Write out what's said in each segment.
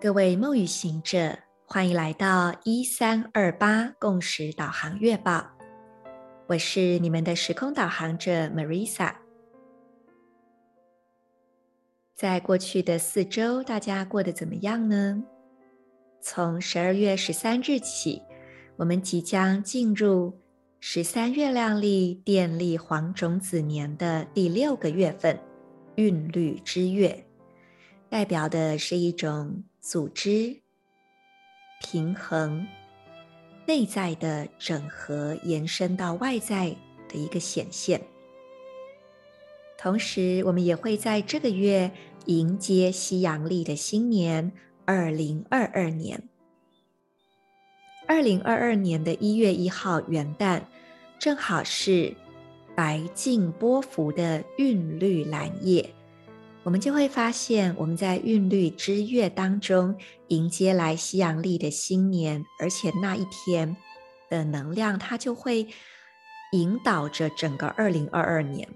各位梦与行者，欢迎来到一三二八共识导航月报。我是你们的时空导航者 Marisa。在过去的四周，大家过得怎么样呢？从十二月十三日起，我们即将进入十三月亮历电力黄种子年的第六个月份——韵律之月，代表的是一种。组织、平衡、内在的整合，延伸到外在的一个显现。同时，我们也会在这个月迎接西洋历的新年二零二二年。二零二二年的一月一号元旦，正好是白净波幅的韵律蓝夜。我们就会发现，我们在韵律之月当中迎接来西洋历的新年，而且那一天的能量，它就会引导着整个二零二二年，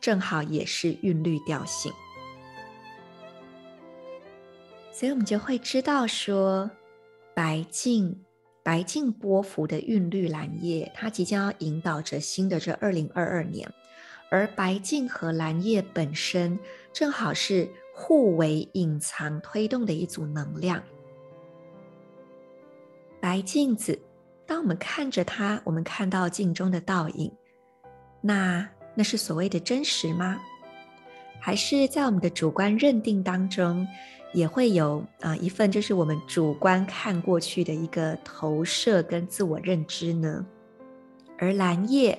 正好也是韵律调性，所以我们就会知道说，白镜白镜波幅的韵律蓝叶，它即将要引导着新的这二零二二年。而白镜和蓝叶本身正好是互为隐藏推动的一组能量。白镜子，当我们看着它，我们看到镜中的倒影，那那是所谓的真实吗？还是在我们的主观认定当中，也会有啊一份就是我们主观看过去的一个投射跟自我认知呢？而蓝叶。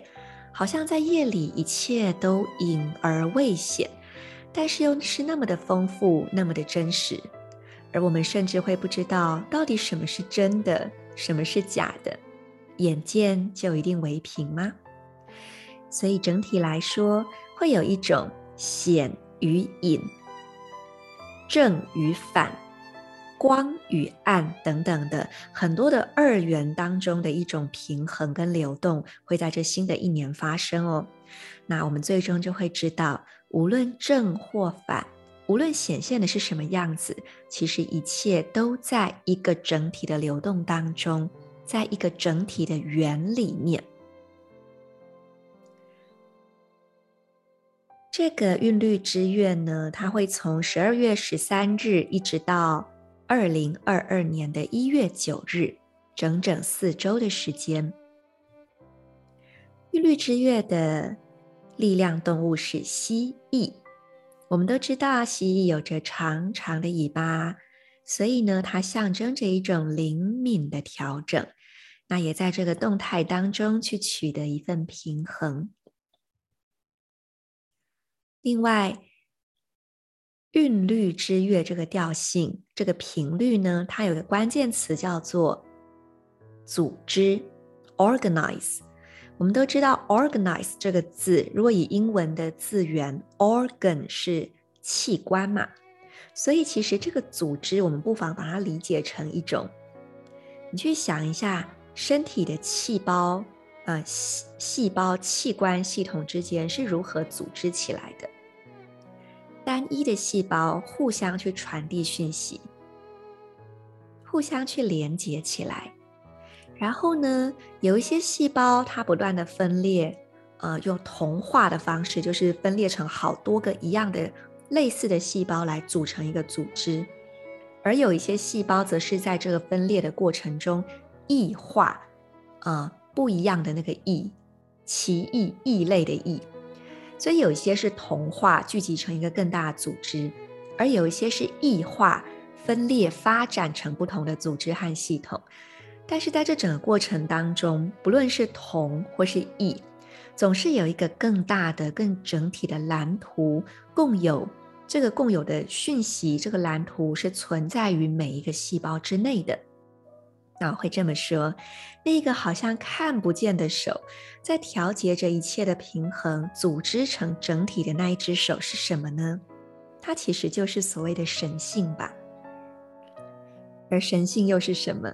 好像在夜里一切都隐而未显，但是又是那么的丰富，那么的真实，而我们甚至会不知道到底什么是真的，什么是假的。眼见就一定为凭吗？所以整体来说，会有一种显与隐，正与反。光与暗等等的很多的二元当中的一种平衡跟流动，会在这新的一年发生哦。那我们最终就会知道，无论正或反，无论显现的是什么样子，其实一切都在一个整体的流动当中，在一个整体的圆里面。这个韵律之月呢，它会从十二月十三日一直到。二零二二年的一月九日，整整四周的时间。韵律之月的力量动物是蜥蜴。我们都知道，蜥蜴有着长长的尾巴，所以呢，它象征着一种灵敏的调整。那也在这个动态当中去取得一份平衡。另外，韵律之乐这个调性，这个频率呢，它有个关键词叫做组织 （organize）。我们都知道 “organize” 这个字，如果以英文的字源 “organ” 是器官嘛，所以其实这个组织，我们不妨把它理解成一种，你去想一下，身体的细胞，呃，细细胞器官系统之间是如何组织起来的。单一的细胞互相去传递讯息，互相去连接起来。然后呢，有一些细胞它不断的分裂，呃，用同化的方式，就是分裂成好多个一样的类似的细胞来组成一个组织。而有一些细胞则是在这个分裂的过程中异化，呃，不一样的那个异，奇异异类的异。所以有一些是同化，聚集成一个更大的组织，而有一些是异化，分裂发展成不同的组织和系统。但是在这整个过程当中，不论是同或是异，总是有一个更大的、更整体的蓝图，共有这个共有的讯息。这个蓝图是存在于每一个细胞之内的。那会这么说，那个好像看不见的手，在调节着一切的平衡，组织成整体的那一只手是什么呢？它其实就是所谓的神性吧。而神性又是什么？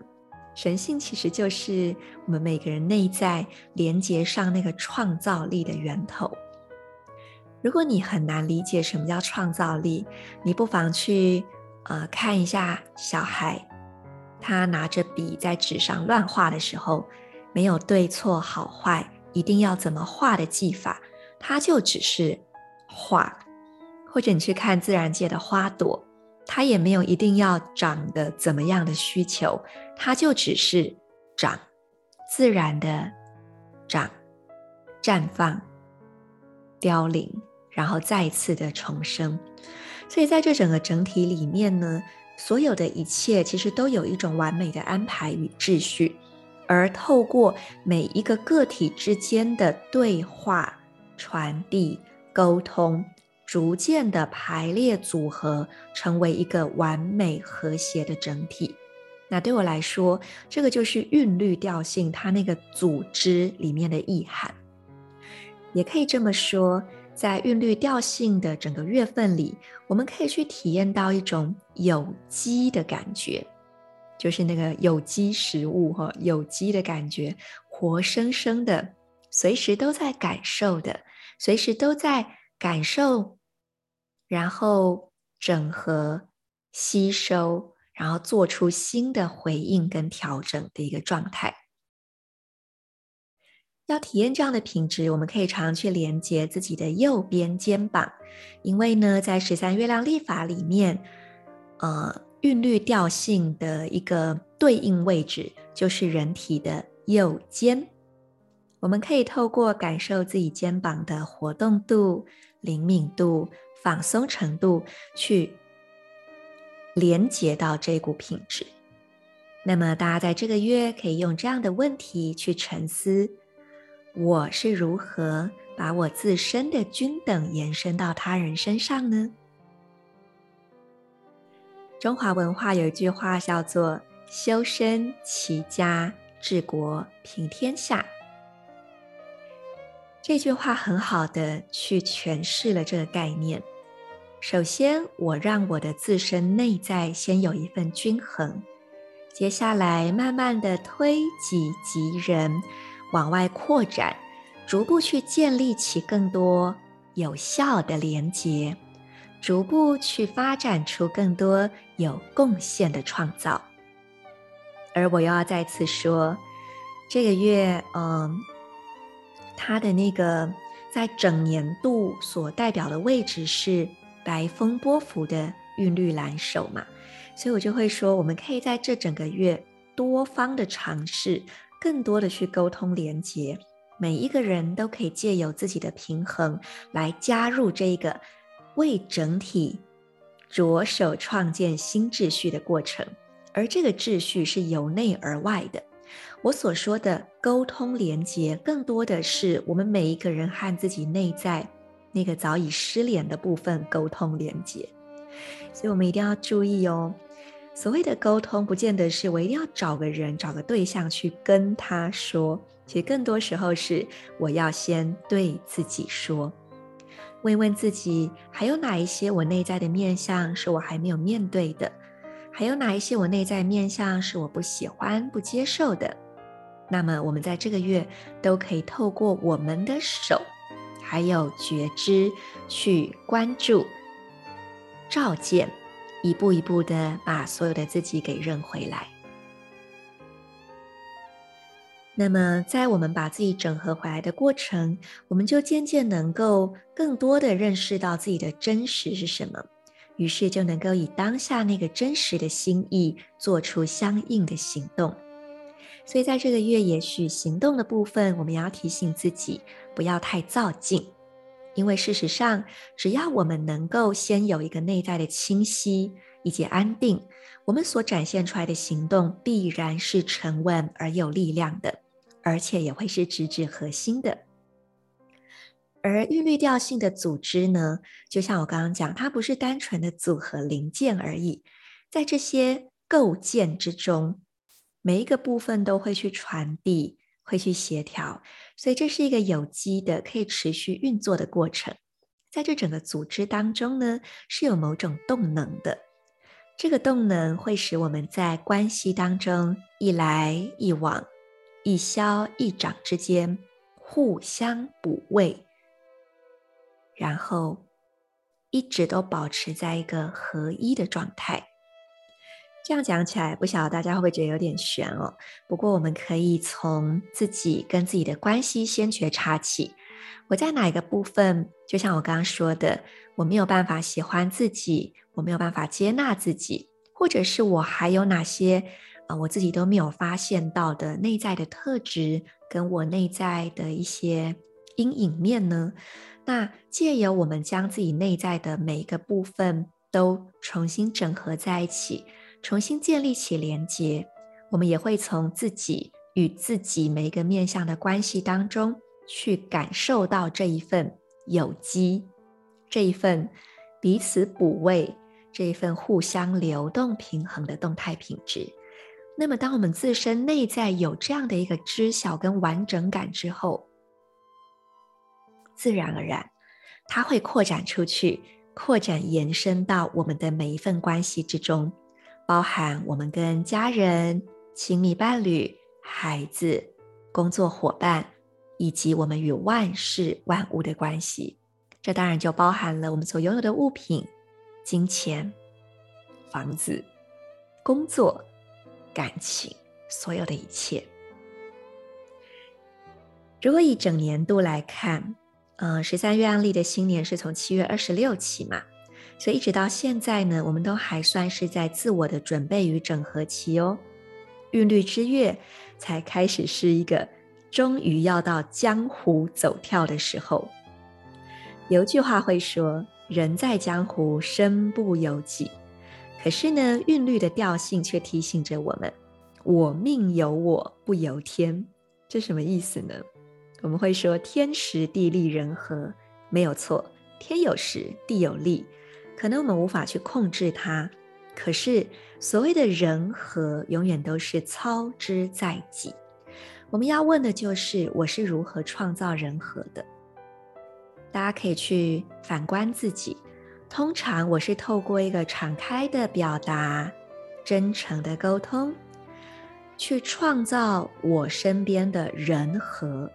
神性其实就是我们每个人内在连接上那个创造力的源头。如果你很难理解什么叫创造力，你不妨去。呃，看一下小孩，他拿着笔在纸上乱画的时候，没有对错好坏，一定要怎么画的技法，他就只是画。或者你去看自然界的花朵，它也没有一定要长得怎么样的需求，它就只是长，自然的长，绽放，凋零，然后再次的重生。所以在这整个整体里面呢，所有的一切其实都有一种完美的安排与秩序，而透过每一个个体之间的对话、传递、沟通。逐渐的排列组合，成为一个完美和谐的整体。那对我来说，这个就是韵律调性它那个组织里面的意涵。也可以这么说，在韵律调性的整个月份里，我们可以去体验到一种有机的感觉，就是那个有机食物哈，有机的感觉，活生生的，随时都在感受的，随时都在感受。然后整合、吸收，然后做出新的回应跟调整的一个状态。要体验这样的品质，我们可以常去连接自己的右边肩膀，因为呢，在十三月亮历法里面，呃，韵律调性的一个对应位置就是人体的右肩。我们可以透过感受自己肩膀的活动度、灵敏度。放松程度去连接到这股品质。那么，大家在这个月可以用这样的问题去沉思：我是如何把我自身的均等延伸到他人身上呢？中华文化有一句话叫做“修身齐家治国平天下”。这句话很好的去诠释了这个概念。首先，我让我的自身内在先有一份均衡，接下来慢慢的推己及人，往外扩展，逐步去建立起更多有效的连结，逐步去发展出更多有贡献的创造。而我又要再次说，这个月，嗯，它的那个在整年度所代表的位置是。白风波幅的韵律蓝手嘛，所以我就会说，我们可以在这整个月多方的尝试，更多的去沟通连接，每一个人都可以借由自己的平衡来加入这个为整体着手创建新秩序的过程，而这个秩序是由内而外的。我所说的沟通连接，更多的是我们每一个人和自己内在。那个早已失联的部分沟通连接，所以我们一定要注意哦。所谓的沟通，不见得是我一定要找个人、找个对象去跟他说，其实更多时候是我要先对自己说，问问自己还有哪一些我内在的面相是我还没有面对的，还有哪一些我内在面相是我不喜欢、不接受的。那么我们在这个月都可以透过我们的手。还有觉知，去关注、照见，一步一步的把所有的自己给认回来。那么，在我们把自己整合回来的过程，我们就渐渐能够更多的认识到自己的真实是什么，于是就能够以当下那个真实的心意做出相应的行动。所以，在这个月，也许行动的部分，我们要提醒自己不要太躁进，因为事实上，只要我们能够先有一个内在的清晰以及安定，我们所展现出来的行动必然是沉稳而有力量的，而且也会是直指核心的。而韵律调性的组织呢，就像我刚刚讲，它不是单纯的组合零件而已，在这些构建之中。每一个部分都会去传递，会去协调，所以这是一个有机的、可以持续运作的过程。在这整个组织当中呢，是有某种动能的。这个动能会使我们在关系当中一来一往、一消一长之间互相补位，然后一直都保持在一个合一的状态。这样讲起来，不晓得大家会不会觉得有点玄哦？不过我们可以从自己跟自己的关系先觉察起。我在哪一个部分，就像我刚刚说的，我没有办法喜欢自己，我没有办法接纳自己，或者是我还有哪些啊、我自己都没有发现到的内在的特质，跟我内在的一些阴影面呢？那借由我们将自己内在的每一个部分都重新整合在一起。重新建立起连结，我们也会从自己与自己每一个面向的关系当中，去感受到这一份有机，这一份彼此补位，这一份互相流动平衡的动态品质。那么，当我们自身内在有这样的一个知晓跟完整感之后，自然而然，它会扩展出去，扩展延伸到我们的每一份关系之中。包含我们跟家人、亲密伴侣、孩子、工作伙伴，以及我们与万事万物的关系。这当然就包含了我们所拥有的物品、金钱、房子、工作、感情，所有的一切。如果以整年度来看，嗯、呃，十三月案例的新年是从七月二十六起嘛。所以一直到现在呢，我们都还算是在自我的准备与整合期哦。韵律之月才开始是一个终于要到江湖走跳的时候。有句话会说：“人在江湖，身不由己。”可是呢，韵律的调性却提醒着我们：“我命由我不由天。”这什么意思呢？我们会说：“天时地利人和，没有错，天有时，地有利。”可能我们无法去控制它，可是所谓的人和永远都是操之在己。我们要问的就是我是如何创造人和的？大家可以去反观自己。通常我是透过一个敞开的表达、真诚的沟通，去创造我身边的人和，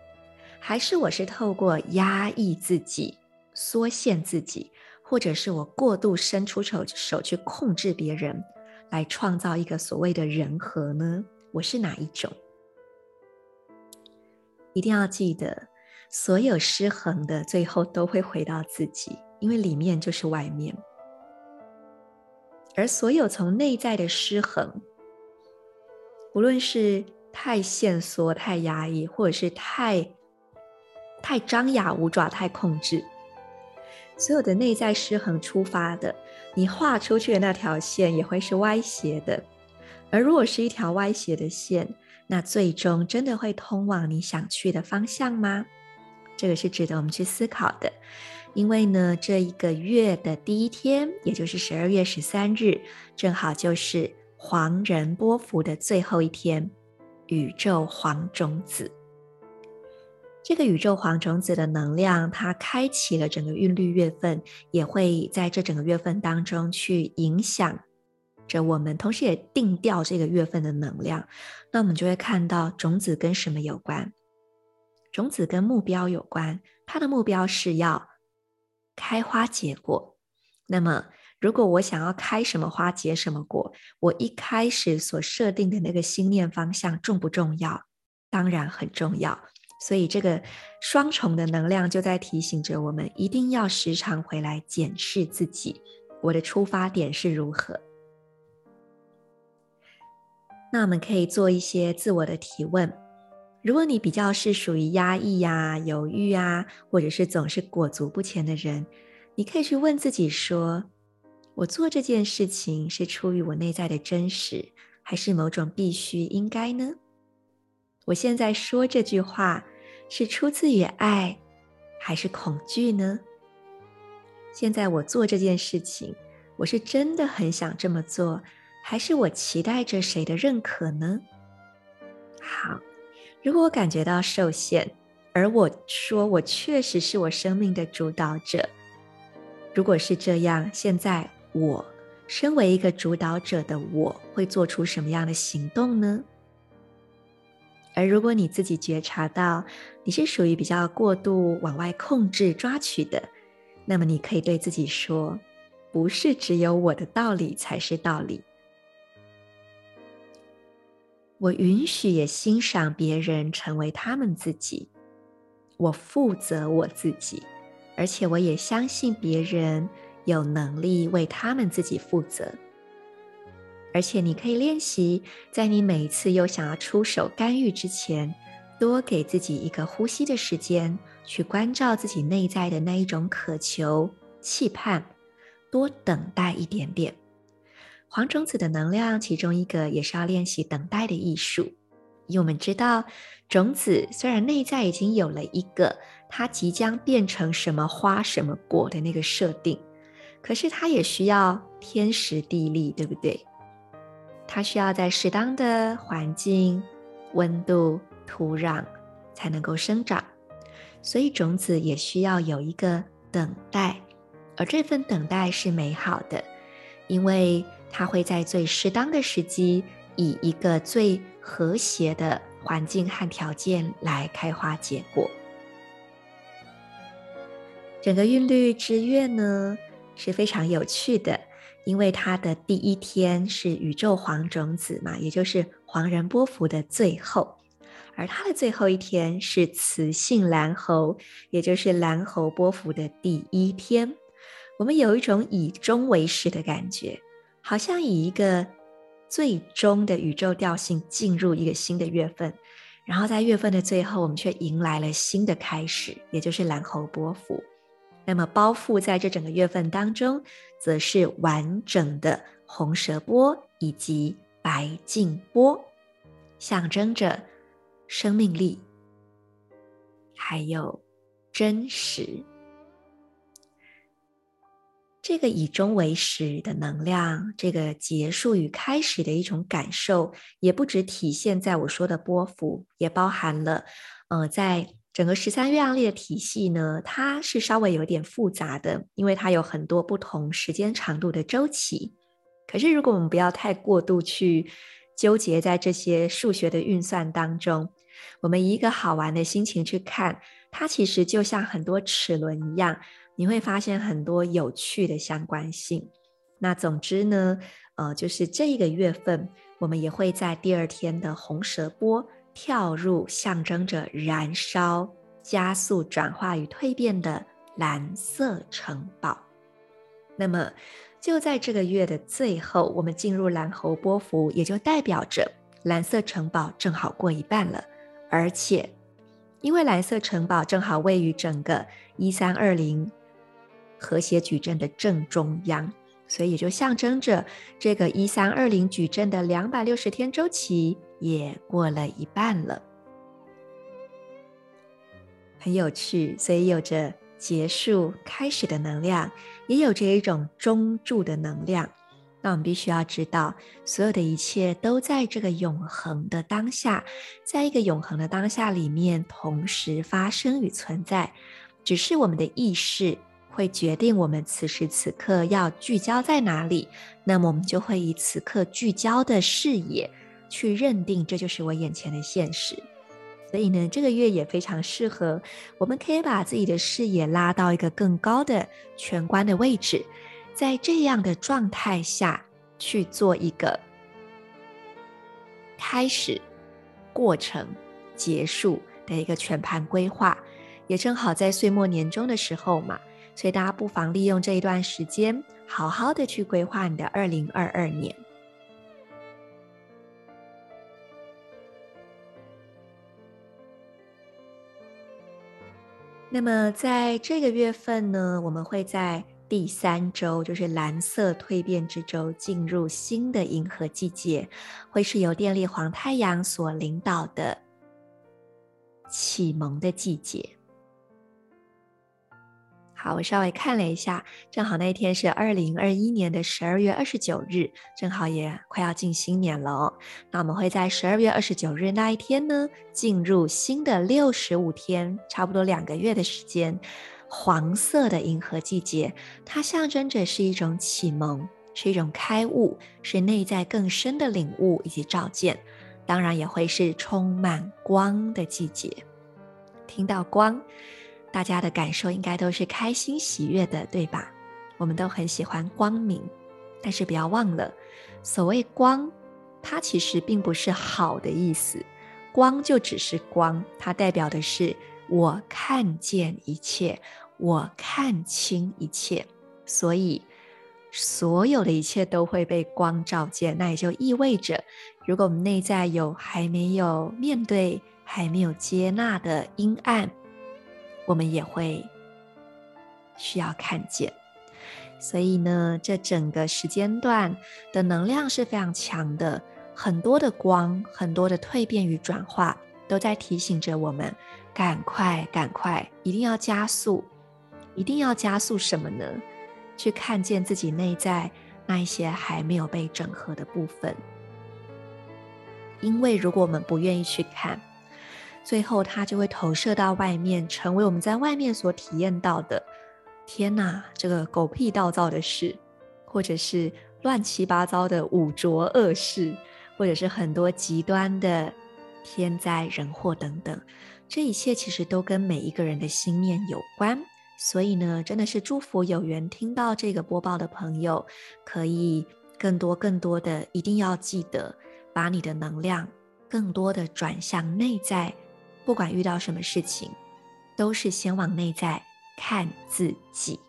还是我是透过压抑自己、缩限自己？或者是我过度伸出手手去控制别人，来创造一个所谓的人和呢？我是哪一种？一定要记得，所有失衡的最后都会回到自己，因为里面就是外面。而所有从内在的失衡，无论是太限缩、太压抑，或者是太太张牙舞爪、太控制。所有的内在失衡出发的，你画出去的那条线也会是歪斜的。而如果是一条歪斜的线，那最终真的会通往你想去的方向吗？这个是值得我们去思考的。因为呢，这一个月的第一天，也就是十二月十三日，正好就是黄人波幅的最后一天，宇宙黄种子。这个宇宙黄种子的能量，它开启了整个韵律月份，也会在这整个月份当中去影响着我们，同时也定调这个月份的能量。那我们就会看到种子跟什么有关？种子跟目标有关，它的目标是要开花结果。那么，如果我想要开什么花结什么果，我一开始所设定的那个心念方向重不重要？当然很重要。所以，这个双重的能量就在提醒着我们，一定要时常回来检视自己，我的出发点是如何。那我们可以做一些自我的提问。如果你比较是属于压抑呀、犹豫啊，或者是总是裹足不前的人，你可以去问自己说：我做这件事情是出于我内在的真实，还是某种必须应该呢？我现在说这句话。是出自于爱，还是恐惧呢？现在我做这件事情，我是真的很想这么做，还是我期待着谁的认可呢？好，如果我感觉到受限，而我说我确实是我生命的主导者，如果是这样，现在我身为一个主导者的我会做出什么样的行动呢？而如果你自己觉察到你是属于比较过度往外控制抓取的，那么你可以对自己说：“不是只有我的道理才是道理。”我允许也欣赏别人成为他们自己，我负责我自己，而且我也相信别人有能力为他们自己负责。而且你可以练习，在你每一次又想要出手干预之前，多给自己一个呼吸的时间，去关照自己内在的那一种渴求、期盼，多等待一点点。黄种子的能量，其中一个也是要练习等待的艺术，因为我们知道，种子虽然内在已经有了一个它即将变成什么花、什么果的那个设定，可是它也需要天时地利，对不对？它需要在适当的环境、温度、土壤才能够生长，所以种子也需要有一个等待，而这份等待是美好的，因为它会在最适当的时机，以一个最和谐的环境和条件来开花结果。整个韵律之月呢，是非常有趣的。因为它的第一天是宇宙黄种子嘛，也就是黄人波符的最后，而它的最后一天是雌性蓝猴，也就是蓝猴波符的第一天。我们有一种以终为始的感觉，好像以一个最终的宇宙调性进入一个新的月份，然后在月份的最后，我们却迎来了新的开始，也就是蓝猴波符。那么包覆在这整个月份当中，则是完整的红蛇波以及白净波，象征着生命力，还有真实。这个以终为始的能量，这个结束与开始的一种感受，也不只体现在我说的波幅，也包含了，呃，在。整个十三月亮历的体系呢，它是稍微有点复杂的，因为它有很多不同时间长度的周期。可是，如果我们不要太过度去纠结在这些数学的运算当中，我们以一个好玩的心情去看，它其实就像很多齿轮一样，你会发现很多有趣的相关性。那总之呢，呃，就是这一个月份，我们也会在第二天的红蛇波。跳入象征着燃烧、加速、转化与蜕变的蓝色城堡。那么，就在这个月的最后，我们进入蓝猴波符，也就代表着蓝色城堡正好过一半了。而且，因为蓝色城堡正好位于整个一三二零和谐矩阵的正中央，所以也就象征着这个一三二零矩阵的两百六十天周期。也过了一半了，很有趣，所以有着结束、开始的能量，也有着一种中柱的能量。那我们必须要知道，所有的一切都在这个永恒的当下，在一个永恒的当下里面同时发生与存在，只是我们的意识会决定我们此时此刻要聚焦在哪里，那么我们就会以此刻聚焦的视野。去认定这就是我眼前的现实，所以呢，这个月也非常适合，我们可以把自己的视野拉到一个更高的全观的位置，在这样的状态下去做一个开始、过程、结束的一个全盘规划，也正好在岁末年终的时候嘛，所以大家不妨利用这一段时间，好好的去规划你的二零二二年。那么在这个月份呢，我们会在第三周，就是蓝色蜕变之周，进入新的银河季节，会是由电力黄太阳所领导的启蒙的季节。好，我稍微看了一下，正好那天是二零二一年的十二月二十九日，正好也快要进新年了。那我们会在十二月二十九日那一天呢，进入新的六十五天，差不多两个月的时间，黄色的银河季节，它象征着是一种启蒙，是一种开悟，是内在更深的领悟以及照见，当然也会是充满光的季节。听到光。大家的感受应该都是开心喜悦的，对吧？我们都很喜欢光明，但是不要忘了，所谓光，它其实并不是好的意思。光就只是光，它代表的是我看见一切，我看清一切，所以所有的一切都会被光照见。那也就意味着，如果我们内在有还没有面对、还没有接纳的阴暗，我们也会需要看见。所以呢，这整个时间段的能量是非常强的。很多的光，很多的蜕变与转化，都在提醒着我们：赶快，赶快，一定要加速，一定要加速什么呢？去看见自己内在那一些还没有被整合的部分。因为如果我们不愿意去看，最后它就会投射到外面，成为我们在外面所体验到的。天哪，这个狗屁倒灶的事，或者是乱七八糟的五浊恶世。或者是很多极端的天灾人祸等等，这一切其实都跟每一个人的心念有关。所以呢，真的是祝福有缘听到这个播报的朋友，可以更多更多的，一定要记得把你的能量更多的转向内在。不管遇到什么事情，都是先往内在看自己。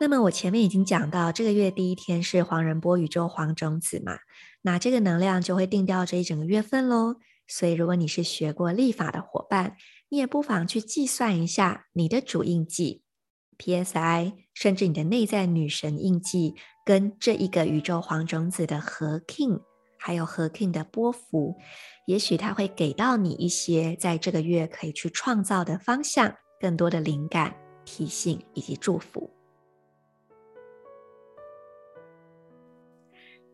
那么我前面已经讲到，这个月第一天是黄仁波宇宙黄种子嘛，那这个能量就会定调这一整个月份喽。所以如果你是学过历法的伙伴，你也不妨去计算一下你的主印记 PSI，甚至你的内在女神印记跟这一个宇宙黄种子的合 kin，还有合 kin 的波幅，也许它会给到你一些在这个月可以去创造的方向，更多的灵感、提醒以及祝福。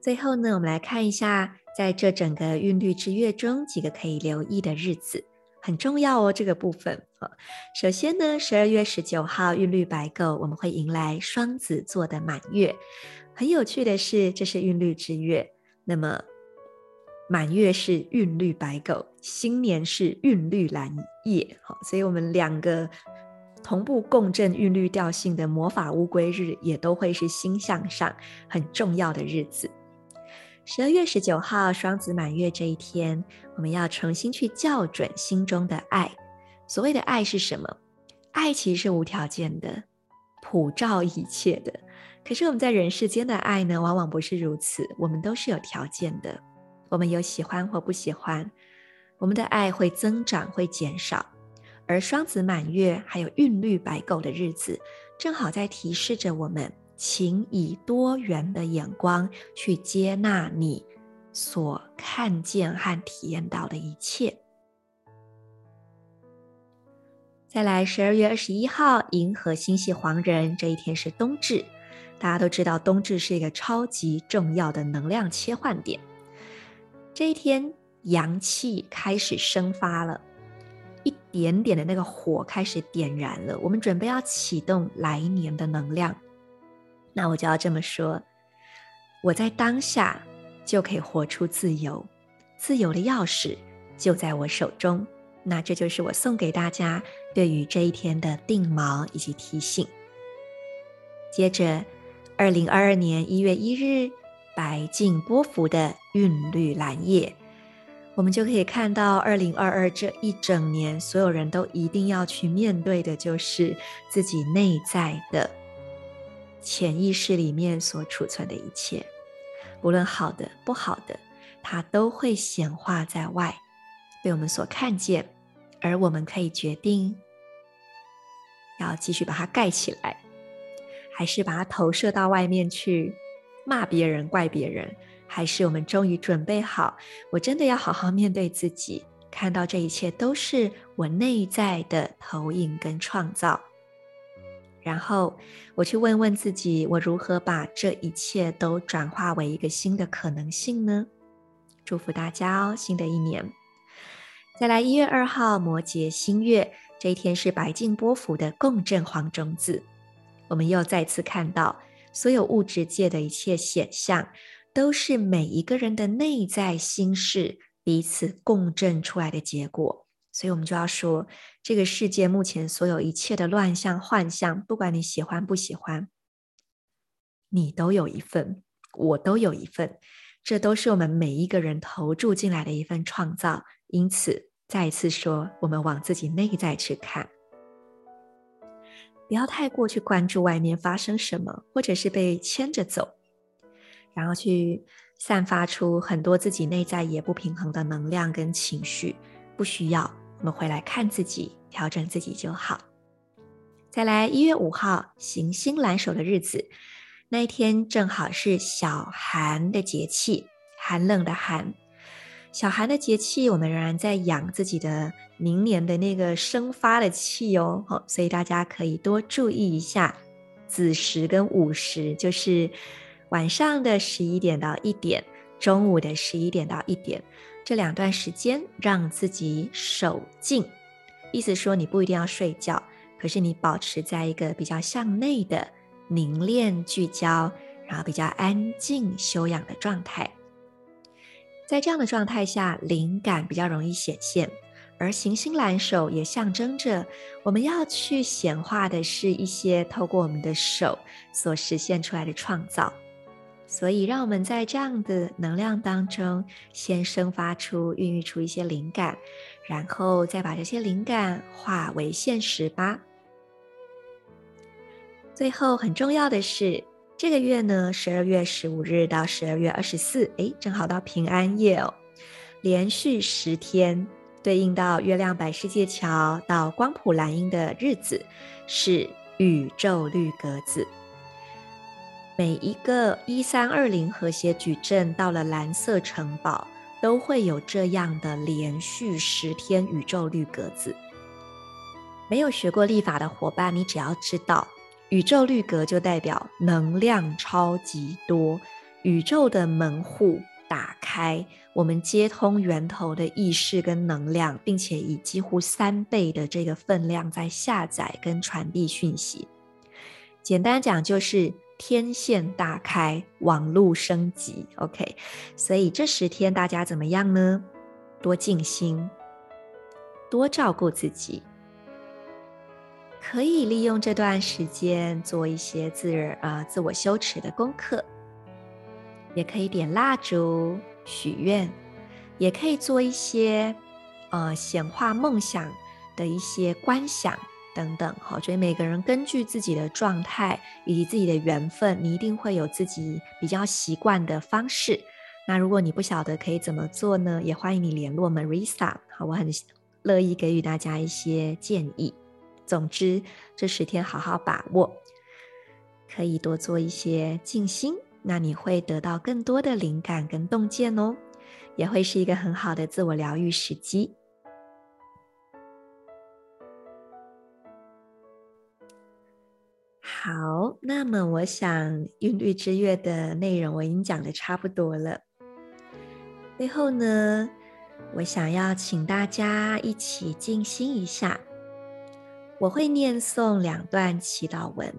最后呢，我们来看一下，在这整个韵律之月中几个可以留意的日子，很重要哦。这个部分，首先呢，十二月十九号韵律白狗，我们会迎来双子座的满月。很有趣的是，这是韵律之月，那么满月是韵律白狗，新年是韵律蓝夜。好，所以我们两个同步共振韵律调性的魔法乌龟日，也都会是星象上很重要的日子。十二月十九号双子满月这一天，我们要重新去校准心中的爱。所谓的爱是什么？爱其实是无条件的，普照一切的。可是我们在人世间的爱呢，往往不是如此。我们都是有条件的，我们有喜欢或不喜欢，我们的爱会增长，会减少。而双子满月还有韵律白狗的日子，正好在提示着我们。请以多元的眼光去接纳你所看见和体验到的一切。再来，十二月二十一号，银河星系黄人这一天是冬至，大家都知道冬至是一个超级重要的能量切换点。这一天，阳气开始生发了，一点点的那个火开始点燃了，我们准备要启动来年的能量。那我就要这么说，我在当下就可以活出自由，自由的钥匙就在我手中。那这就是我送给大家对于这一天的定锚以及提醒。接着，二零二二年一月一日白净波幅的韵律蓝夜，我们就可以看到二零二二这一整年，所有人都一定要去面对的就是自己内在的。潜意识里面所储存的一切，无论好的不好的，它都会显化在外，被我们所看见，而我们可以决定要继续把它盖起来，还是把它投射到外面去骂别人、怪别人，还是我们终于准备好，我真的要好好面对自己，看到这一切都是我内在的投影跟创造。然后我去问问自己，我如何把这一切都转化为一个新的可能性呢？祝福大家哦，新的一年。再来，一月二号摩羯新月这一天是白净波符的共振黄种子，我们又再次看到所有物质界的一切显象，都是每一个人的内在心事彼此共振出来的结果。所以，我们就要说，这个世界目前所有一切的乱象、幻象，不管你喜欢不喜欢，你都有一份。我都有一份。这都是我们每一个人投注进来的一份创造。因此，再一次说，我们往自己内在去看，不要太过去关注外面发生什么，或者是被牵着走，然后去散发出很多自己内在也不平衡的能量跟情绪。不需要，我们回来看自己，调整自己就好。再来，一月五号，行星蓝手的日子。那一天正好是小寒的节气，寒冷的寒。小寒的节气，我们仍然在养自己的明年的那个生发的气哦。好，所以大家可以多注意一下子时跟午时，就是晚上的十一点到一点，中午的十一点到一点这两段时间，让自己守静。意思说，你不一定要睡觉，可是你保持在一个比较向内的。凝练、聚焦，然后比较安静、休养的状态，在这样的状态下，灵感比较容易显现。而行星蓝手也象征着我们要去显化的是一些透过我们的手所实现出来的创造。所以，让我们在这样的能量当中，先生发出、孕育出一些灵感，然后再把这些灵感化为现实吧。最后很重要的是，这个月呢，十二月十五日到十二月二十四，哎，正好到平安夜哦，连续十天，对应到月亮摆世界桥到光谱蓝鹰的日子是宇宙绿格子。每一个一三二零和谐矩阵到了蓝色城堡，都会有这样的连续十天宇宙绿格子。没有学过历法的伙伴，你只要知道。宇宙绿格就代表能量超级多，宇宙的门户打开，我们接通源头的意识跟能量，并且以几乎三倍的这个分量在下载跟传递讯息。简单讲就是天线大开，网路升级。OK，所以这十天大家怎么样呢？多静心，多照顾自己。可以利用这段时间做一些自呃自我修持的功课，也可以点蜡烛许愿，也可以做一些呃显化梦想的一些观想等等。好，所以每个人根据自己的状态以及自己的缘分，你一定会有自己比较习惯的方式。那如果你不晓得可以怎么做呢？也欢迎你联络 Marisa，好，我很乐意给予大家一些建议。总之，这十天好好把握，可以多做一些静心，那你会得到更多的灵感跟洞见哦，也会是一个很好的自我疗愈时机。好，那么我想韵律之月的内容我已经讲的差不多了，最后呢，我想要请大家一起静心一下。我会念诵两段祈祷文。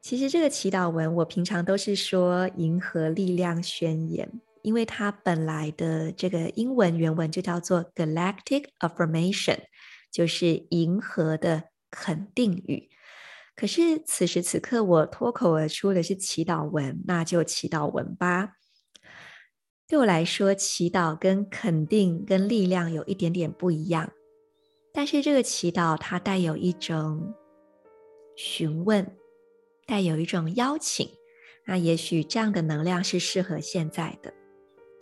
其实这个祈祷文，我平常都是说“银河力量宣言”，因为它本来的这个英文原文就叫做 “Galactic Affirmation”，就是银河的肯定语。可是此时此刻，我脱口而出的是祈祷文，那就祈祷文吧。对我来说，祈祷跟肯定跟力量有一点点不一样。但是这个祈祷它带有一种询问，带有一种邀请，那也许这样的能量是适合现在的。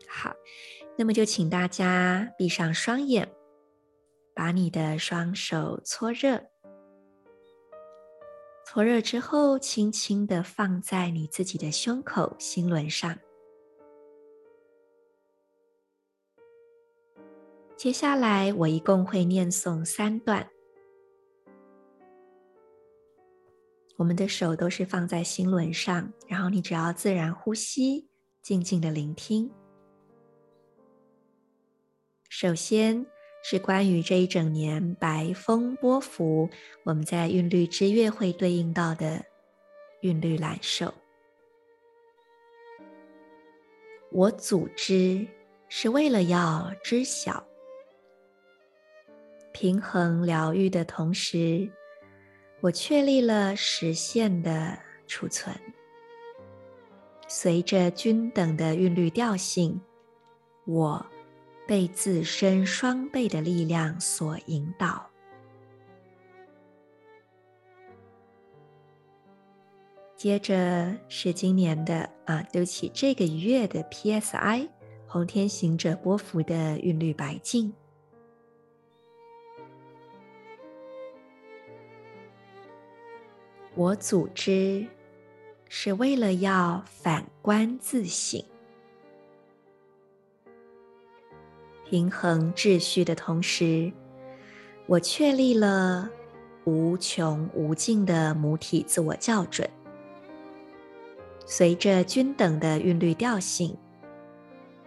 好，那么就请大家闭上双眼，把你的双手搓热，搓热之后，轻轻地放在你自己的胸口心轮上。接下来，我一共会念诵三段。我们的手都是放在心轮上，然后你只要自然呼吸，静静的聆听。首先是关于这一整年白风波幅，我们在韵律之月会对应到的韵律蓝手。我组织是为了要知晓。平衡疗愈的同时，我确立了实现的储存。随着均等的韵律调性，我被自身双倍的力量所引导。接着是今年的啊，对不起，这个月的 PSI 红天行者波幅的韵律白镜。我组织是为了要反观自省，平衡秩序的同时，我确立了无穷无尽的母体自我校准。随着均等的韵律调性，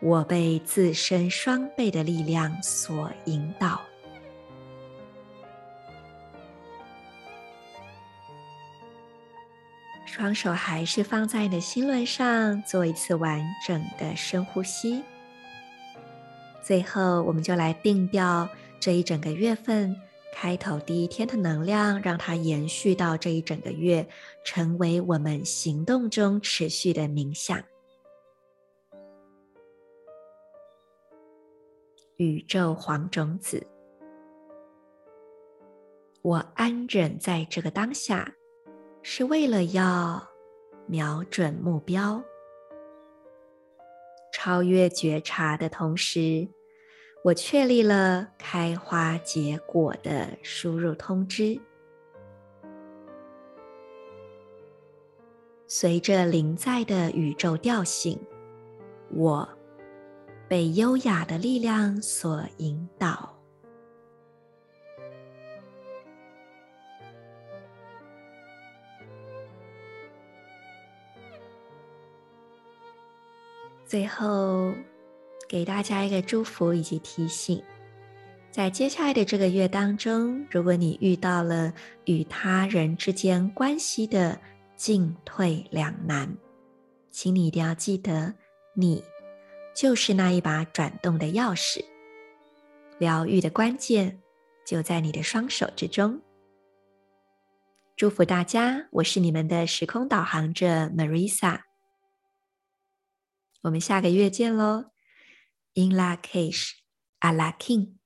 我被自身双倍的力量所引导。双手还是放在你的心轮上，做一次完整的深呼吸。最后，我们就来定调这一整个月份开头第一天的能量，让它延续到这一整个月，成为我们行动中持续的冥想。宇宙黄种子，我安忍在这个当下。是为了要瞄准目标，超越觉察的同时，我确立了开花结果的输入通知。随着临在的宇宙调性，我被优雅的力量所引导。最后，给大家一个祝福以及提醒：在接下来的这个月当中，如果你遇到了与他人之间关系的进退两难，请你一定要记得，你就是那一把转动的钥匙。疗愈的关键就在你的双手之中。祝福大家，我是你们的时空导航者 Marisa。我们下个月见喽！In la cage, Ala K'in。